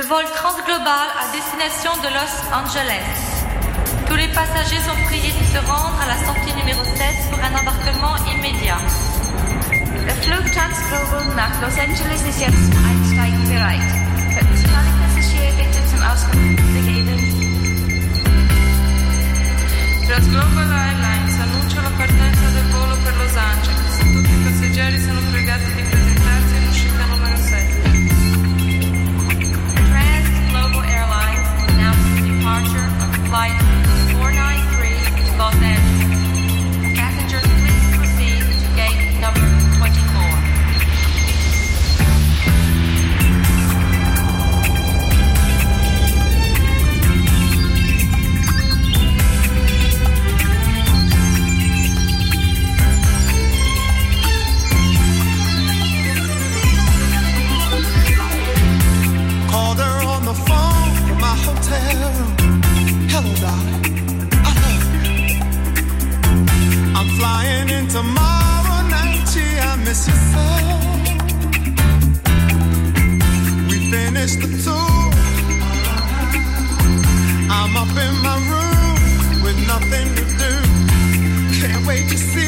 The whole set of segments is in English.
Le vol transglobal à destination de Los Angeles. Tous les passagers sont priés de se rendre à la sortie numéro 7 pour un embarquement immédiat. Der Flug Transglobal nach Los Angeles ist jetzt zum Einsteigen bereit. Könnten Sie alle Passagiere bitte zum Ausgang begeben? Transglobal Airlines annuncia la partenza del volo per Los Angeles. Tutti i passeggeri sono pregati di flight 493 to Los Angeles. Passengers, please proceed to gate number 24. hotel I'm flying in tomorrow night, gee, I miss you so. We finished the tour. I'm up in my room with nothing to do. Can't wait to see.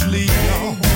Sleep.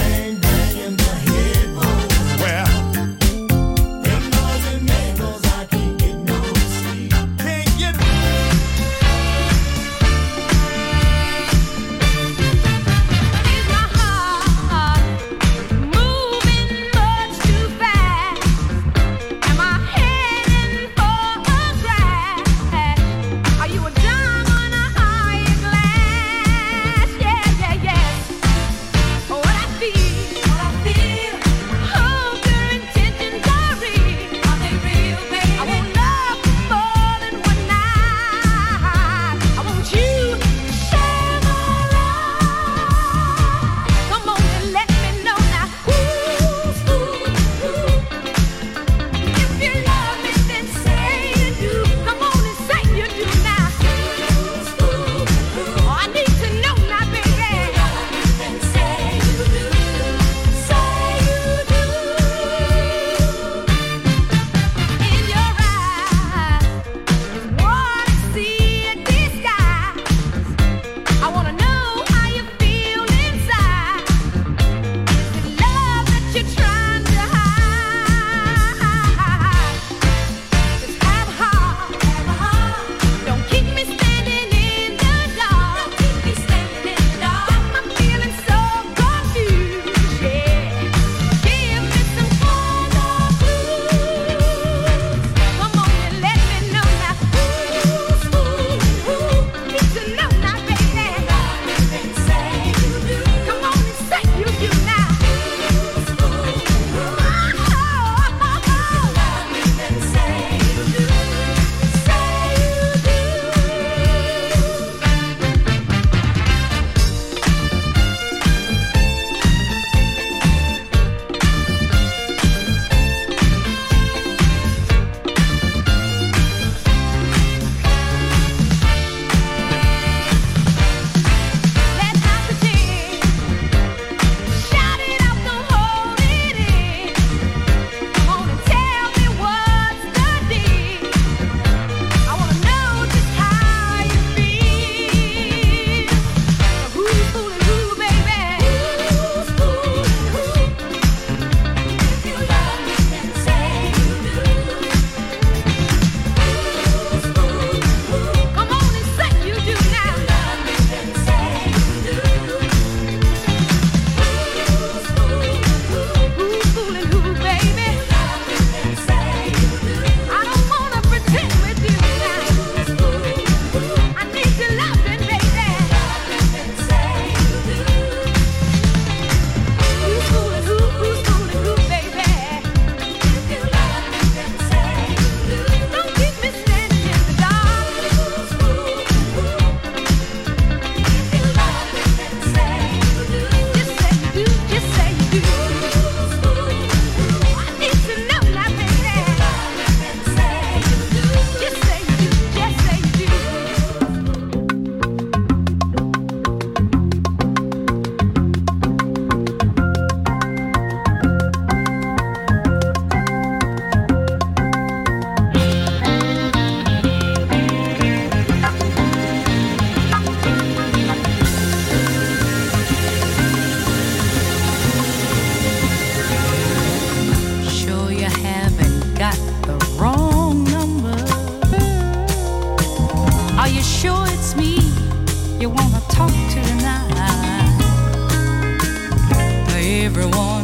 sure it's me you wanna talk tonight. Everyone